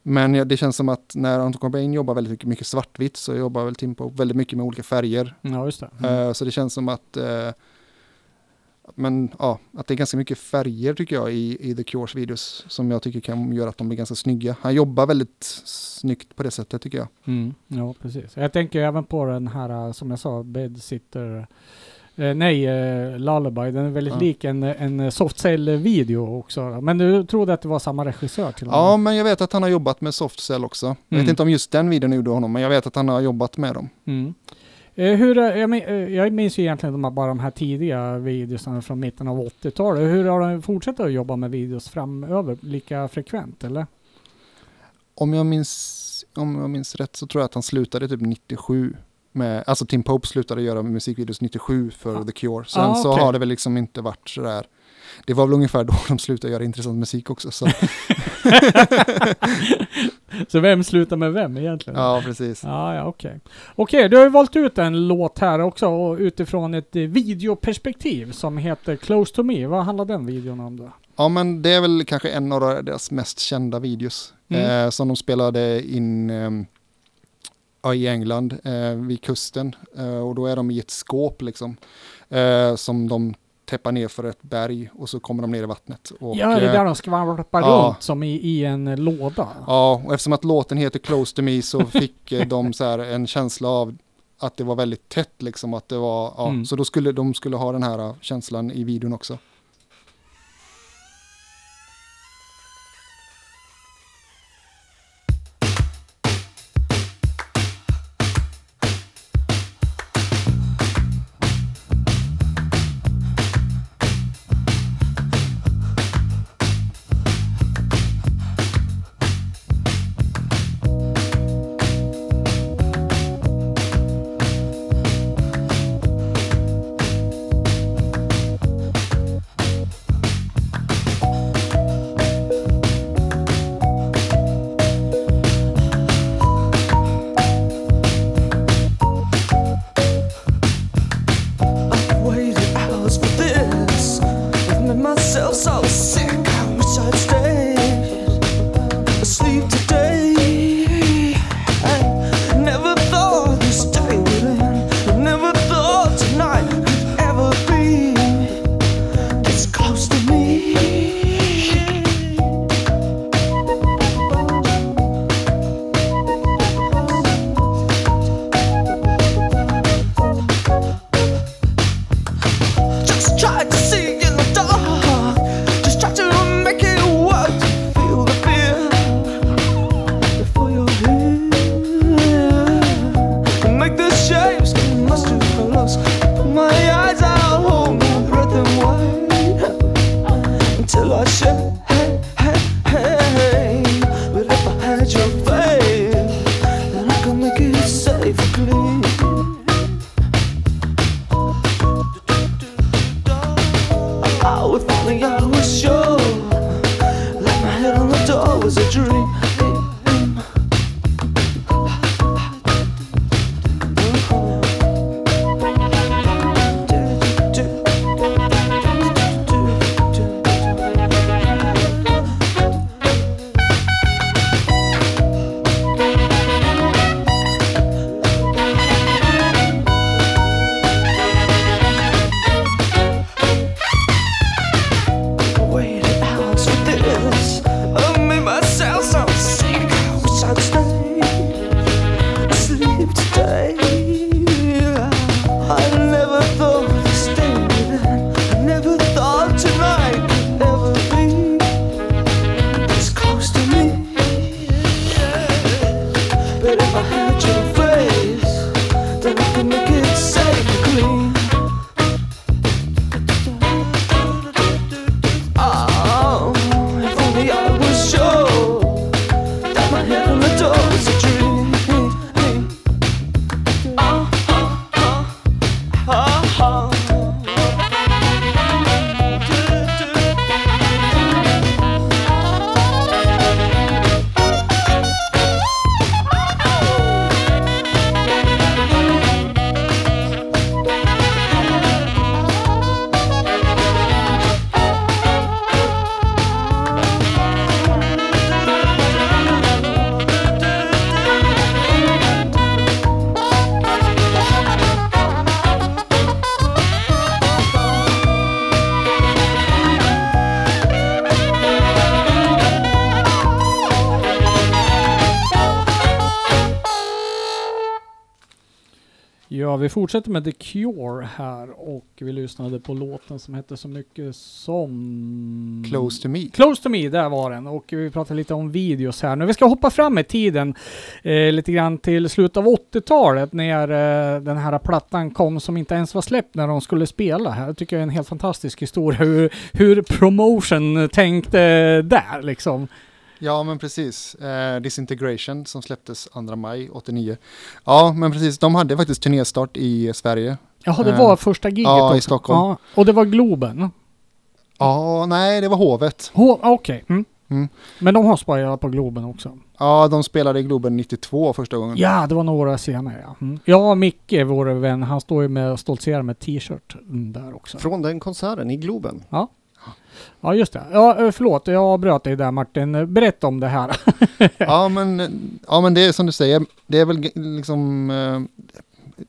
Men ja, det känns som att när Anton Cobain jobbar väldigt mycket, svartvitt så jobbar väl Tim Pope väldigt mycket med olika färger. Ja, just det. Mm. Eh, så det känns som att eh, men ja, att det är ganska mycket färger tycker jag i, i The Cures videos som jag tycker kan göra att de blir ganska snygga. Han jobbar väldigt snyggt på det sättet tycker jag. Mm, ja, precis. Jag tänker även på den här, som jag sa, Bedsitter... Eh, nej, eh, Lullaby. Den är väldigt Ja. lik en, en softcell-video också. Men du trodde att det var samma regissör till och Ja, men jag vet att han har jobbat med Softcell också. Jag Mm. vet inte om just den videon gjorde honom, men jag vet att han har jobbat med dem. Mm. Eh, hur, eh, jag, min, eh, jag minns ju egentligen de här, bara de här tidiga videorna från mitten av 80-talet. Hur har de fortsatt att jobba med videos framöver? Lika frekvent eller? Om jag minns, om jag minns rätt så tror jag att han slutade typ 97. Med, alltså Tim Pope slutade göra musikvideos 97 för Ah. The Cure. Sen Ah, så okej. har det väl liksom inte varit sådär. Det var väl ungefär då de slutade göra intressant musik också. Så. Så vem slutar med vem egentligen? ja, precis. Ja, ja, okej. Okej, du har ju valt ut en låt här också och utifrån ett eh, videoperspektiv som heter Close to Me. Vad handlar den videon om då? Ja, men det är väl kanske en av deras mest kända videos. Mm. Eh, som de spelade in ehm, ja, i England eh, vid kusten. Eh, och då är de i ett skåp liksom. Eh, som de täppar ner för ett berg och så kommer de ner i vattnet. Och, ja, det är eh, där de skvalpar ja. runt som i, i en eh, låda. Ja, och eftersom att låten heter Close to Me så fick eh, de så här en känsla av att det var väldigt tätt liksom. Att det var, ja, Mm. Så då skulle de skulle ha den här känslan i videon också. Fortsätter med The Cure här och vi lyssnade på låten som hette så mycket som... Close to me. Close to me, där var den. Och vi pratar lite om videos här nu. Vi ska hoppa fram i tiden eh, lite grann till slutet av 80-talet när eh, den här plattan kom som inte ens var släppt när de skulle spela. Här tycker jag är en helt fantastisk historia hur, hur promotion tänkte där liksom. Ja, men precis. Eh, Disintegration som släpptes 2 maj 89. Ja, men precis. De hade faktiskt turnéstart i Sverige. Jaha, det Eh, var första giget ja, också. i Stockholm. Ja, och det var Globen. Ja, nej, det var Hovet. H- Okej. Mm. Mm. Men de har spelat på Globen också. Ja, de spelade i Globen 92 första gången. Ja, det var några senare ja. Mm. Ja, Micke, vår vän, han står ju med stoltserar med t-shirt där också. Från den konserten i Globen. Ja, Ja just det. Ja, eh, förlåt, jag avbröt dig där Martin. Berätta om det här. Ja men, ja, men det är som du säger, det är väl liksom... eh,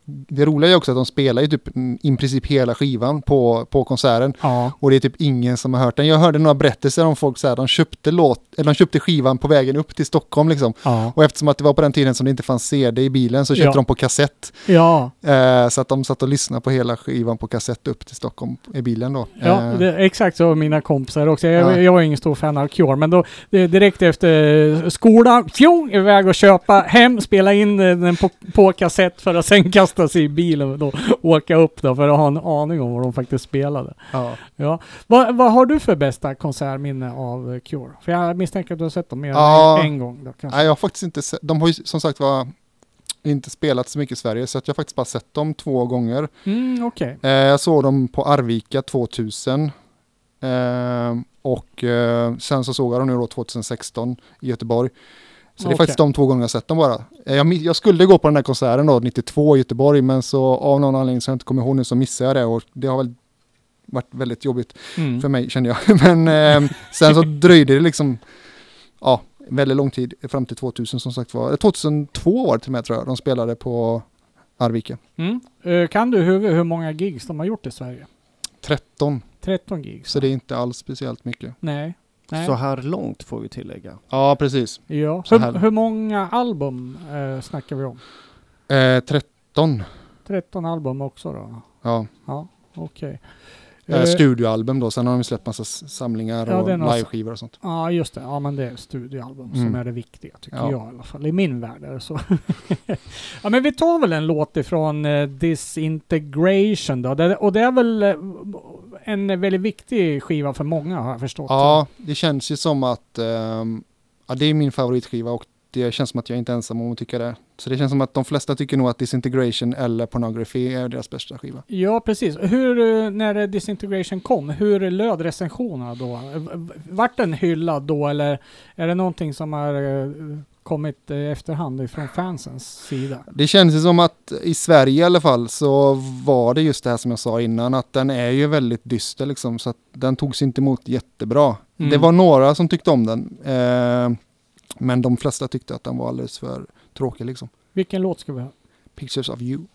det roliga är också att de spelar ju typ i princip hela skivan på, på konserten. Ja, Och det är typ ingen som har hört den. Jag hörde några berättelser om folk så här, de köpte, låt, eller de köpte skivan på vägen upp till Stockholm liksom. ja, Och eftersom att det var på den tiden som det inte fanns CD i bilen så köpte Ja. de på kassett. ja. Eh, så att de satt och lyssnade på hela skivan på kassett upp till Stockholm i bilen då. Ja, Eh, det, exakt så mina kompisar också. Jag, Ja. jag var ingen stor fan av Cure, men då direkt efter skolan, fjong, iväg och köpa hem, spela in den på, på kassett för att sen kasta sig i bilen och då åka upp då för att ha en aning om vad de faktiskt spelade. ja. Ja. Vad, vad har du för bästa konsertminne av Cure? För jag misstänker att du har sett dem mer Ja. än en gång. Då, kanske. Nej, jag har faktiskt inte sett, de har ju som sagt var inte spelat så mycket i Sverige så att jag har faktiskt bara sett dem två gånger. Mm, Okej. Eh, jag såg dem på Arvika 2000 eh, och eh, sen så såg jag dem nu då 2016 i Göteborg. Så det är Okej. faktiskt de två gånger jag sett dem bara. Eh, jag, jag skulle gå på den här konserten då 92 i Göteborg men så av någon anledning som jag inte kommer ihåg nu så missade jag det och det har väl varit väldigt jobbigt Mm. för mig kände jag. Men eh, sen så dröjde det liksom ja, väldigt lång tid fram till 2000 som sagt var. Eh, 2002 var det till och med tror jag de spelade på Arvika. Mm. Eh, Kan du huvudet hur många gigs de har gjort i Sverige? 13, 13 gigs? så det är inte alls speciellt mycket. Nej. Nej. Så här långt får vi tillägga. Ja, precis. Ja. Hur, hur många album eh, snackar vi om? Eh, 13, 13 album också då? ja. Ja, okej. Eh, Eh, studioalbum då, sen har de släppt massa samlingar Ja, och liveskivor och sånt. Ja, just det. Ja, men det är studioalbum som Mm. är det viktiga, tycker Ja. jag i alla fall. I min värld är det så. ja, men vi tar väl en låt ifrån eh, Disintegration då. Det, och det är väl eh, en väldigt viktig skiva för många har jag förstått. Ja, det känns ju som att ehm, ja, det är min favoritskiva och det känns som att jag inte är ensam om att tycka det. Så det känns som att de flesta tycker nog att Disintegration eller Pornography är deras bästa skiva. Ja, precis. Hur, eh, när Disintegration kom, hur löd recensionerna då? Vart den hyllad då eller är det någonting som har eh, kommit eh, efterhand ifrån fansens sida? Det känns ju som att i Sverige i alla fall så var det just det här som jag sa innan att den är ju väldigt dyster liksom så att den togs inte emot jättebra. Mm. Det var några som tyckte om den eh, men de flesta tyckte att den var alldeles för tråkig liksom. Vilken låt ska vi ha? Pictures of you.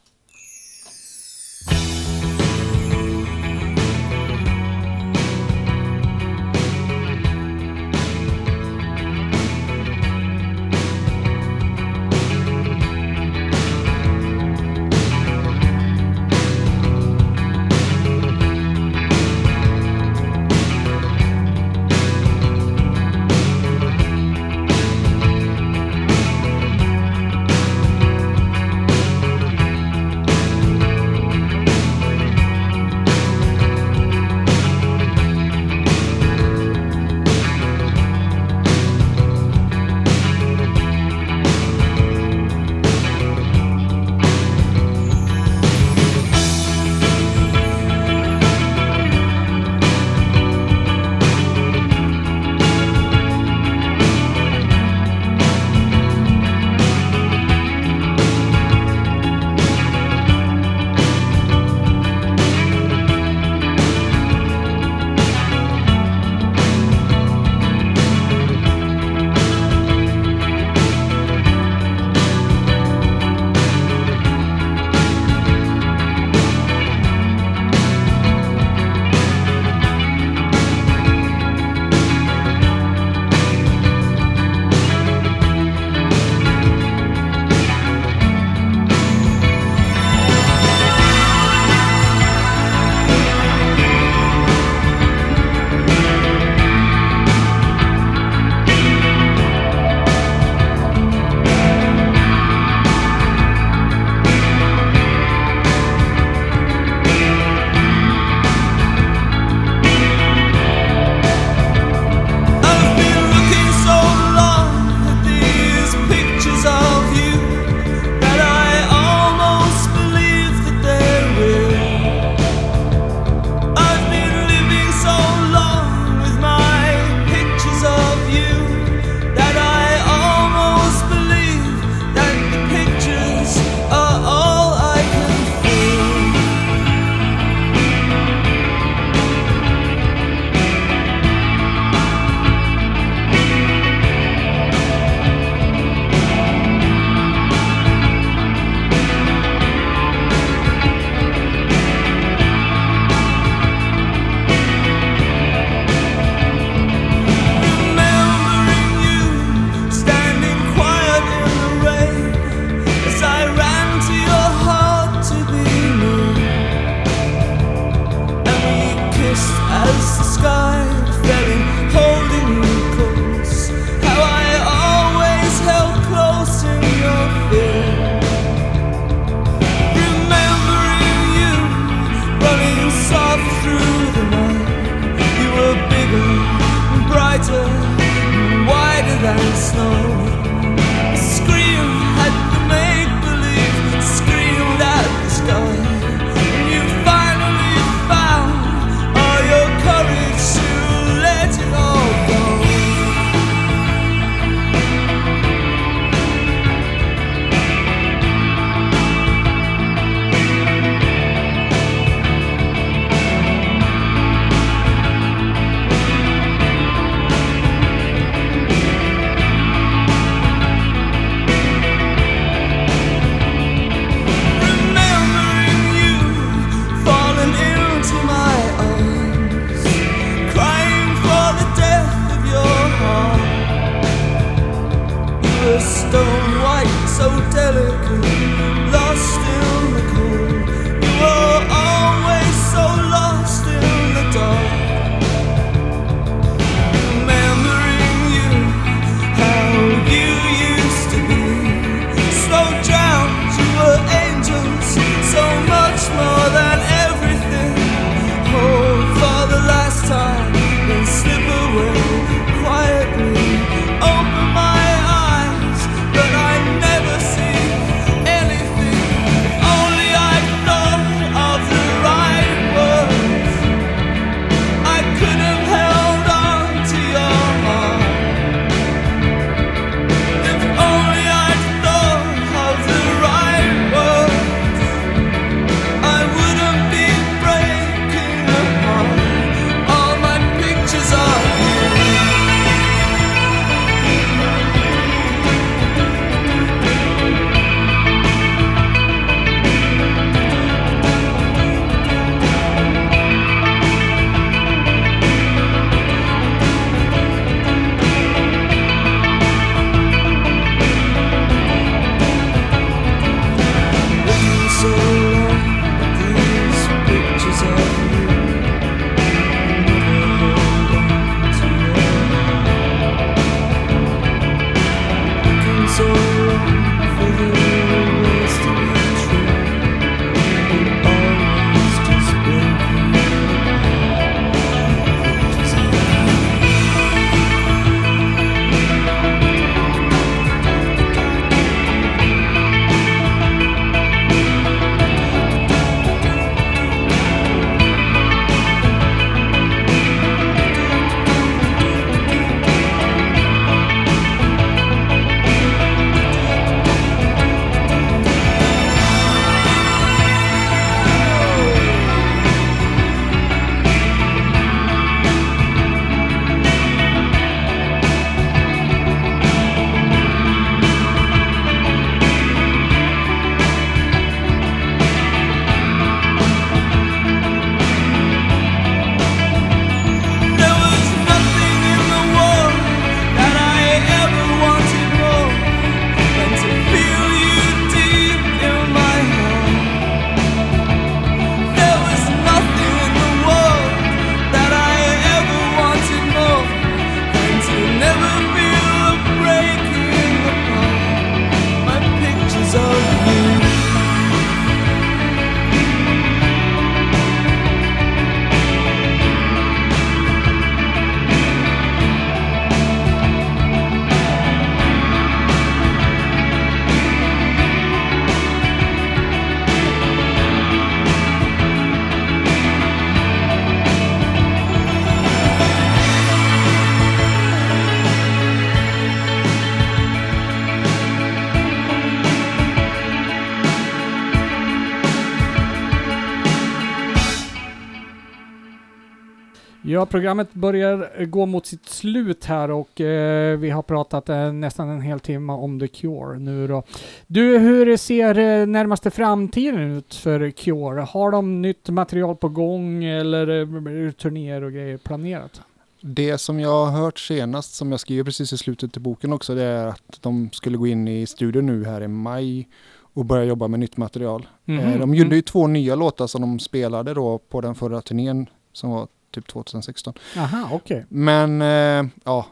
Ja, programmet börjar gå mot sitt slut här och eh, vi har pratat eh, nästan en hel timme om The Cure nu då. Du, hur ser eh, närmaste framtiden ut för Cure? Har de nytt material på gång eller eh, turnéer och grejer planerat? Det som jag har hört senast, som jag skriver precis i slutet till boken också, det är att de skulle gå in i studion nu här i maj och börja jobba med nytt material. Mm -hmm. De gjorde mm. ju två nya låtar som de spelade då på den förra turnén som var typ 2016. Aha, okej. Men eh, ja,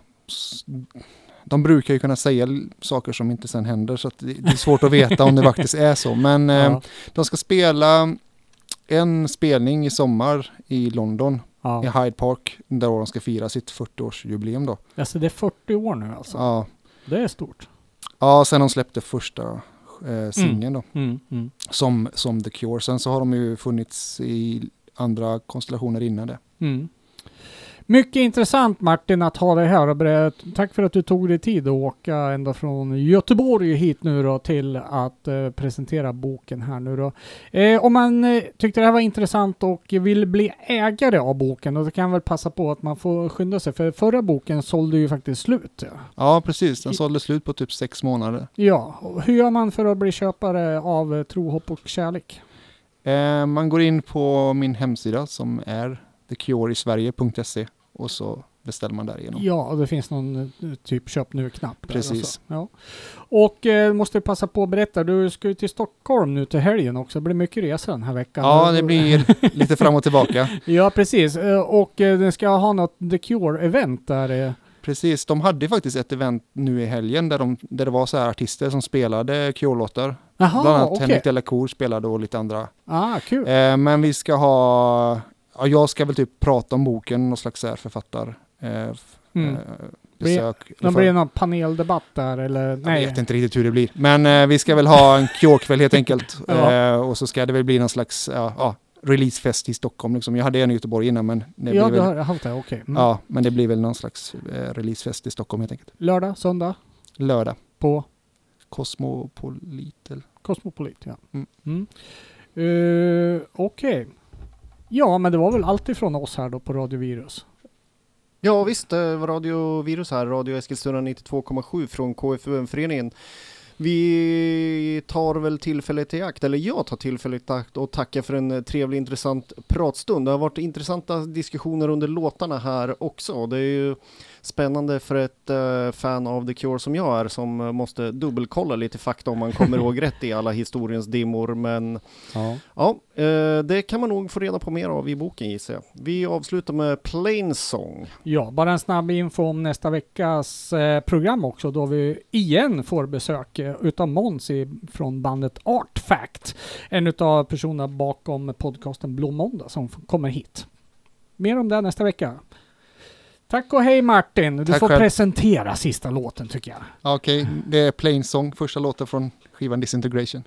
de brukar ju kunna säga saker som inte sen händer så att det, det är svårt att veta om det faktiskt är så. Men eh, Ja, de ska spela en spelning i sommar i London, i ja. Hyde Park, där de ska fira sitt 40-årsjubileum då. Alltså det är 40 år nu alltså. Ja, Det är stort. ja sen de släppte första eh, singeln då, Mm, mm. som, som The Cure. Sen så har de ju funnits i andra konstellationer innan det. Mm. Mycket intressant Martin att ha dig här och berätta. Tack för att du tog dig tid att åka ända från Göteborg hit nu då till att eh, presentera boken här nu då. Eh, om man eh, tyckte det här var intressant och vill bli ägare av boken då kan väl passa på att man får skynda sig för förra boken sålde ju faktiskt slut. Ja, Ja, precis. Den I- sålde slut på typ sex månader. ja och hur gör man för att bli köpare av eh, Tro, hopp och kärlek? Eh, man går in på min hemsida som är thecureisverige.se och så beställer man därigenom. Ja, och det finns någon eh, typ köp nu-knapp. Precis. Och, så. Ja. och eh, måste passa på att berätta, du ska ju till Stockholm nu till helgen också. Det blir mycket resa den här veckan. Ja, det blir lite fram och tillbaka. Ja, precis. Eh, Och eh, den ska ha något The Cure-event där. Precis, de hade faktiskt ett event nu i helgen där, de, där det var så här artister som spelade Cure-låtar. Bland annat okej. Henrik Delacour spelade och lite andra. Ah, kul. Eh, men vi ska ha, ja, jag ska väl typ prata om boken, någon slags här författar. Eh, Mm. eh, Blir- besök. Det blir någon paneldebatt där eller? Jag Nej. vet inte riktigt hur det blir. Men eh, vi ska väl ha en Cure-kväll helt enkelt. Ja. Eh, och så ska det väl bli någon slags ja, ja, releasefest i Stockholm. Liksom. Jag hade en i Göteborg innan men det, ja, blir du väl, har haft det, okej. Mm. ja, men det blir väl någon slags eh, releasefest i Stockholm helt enkelt. Lördag, söndag Lördag. på Cosmopolit. eller- Cosmopolit, ja. Mm. Mm. Eh, okej. Ja, men det var väl allt ifrån oss här då på Radio Virus. Ja visst, eh, Radio Virus här, Radio Eskilstuna 92,7 från KFUM-föreningen. Vi tar väl tillfället i akt, eller jag tar tillfället i akt och tackar för en trevlig intressant pratstund. Det har varit intressanta diskussioner under låtarna här också. Det är ju spännande för ett eh, fan av The Cure som jag är som måste dubbelkolla lite fakta om man kommer ihåg rätt i alla historiens dimmor. Men Ja. Ja, eh, det kan man nog få reda på mer av i boken gissar jag. Vi avslutar med Plain Song. Ja, bara en snabb info om nästa veckas eh, program också då vi igen får besök utav Måns från bandet Artfact. En utav personerna bakom podcasten Blå Måndag som kommer hit. Mer om det nästa vecka. Tack och hej Martin! Du Tack får själv. presentera sista låten tycker jag. Ja, Okej, det är Plain Song, första låten från skivan. Disintegration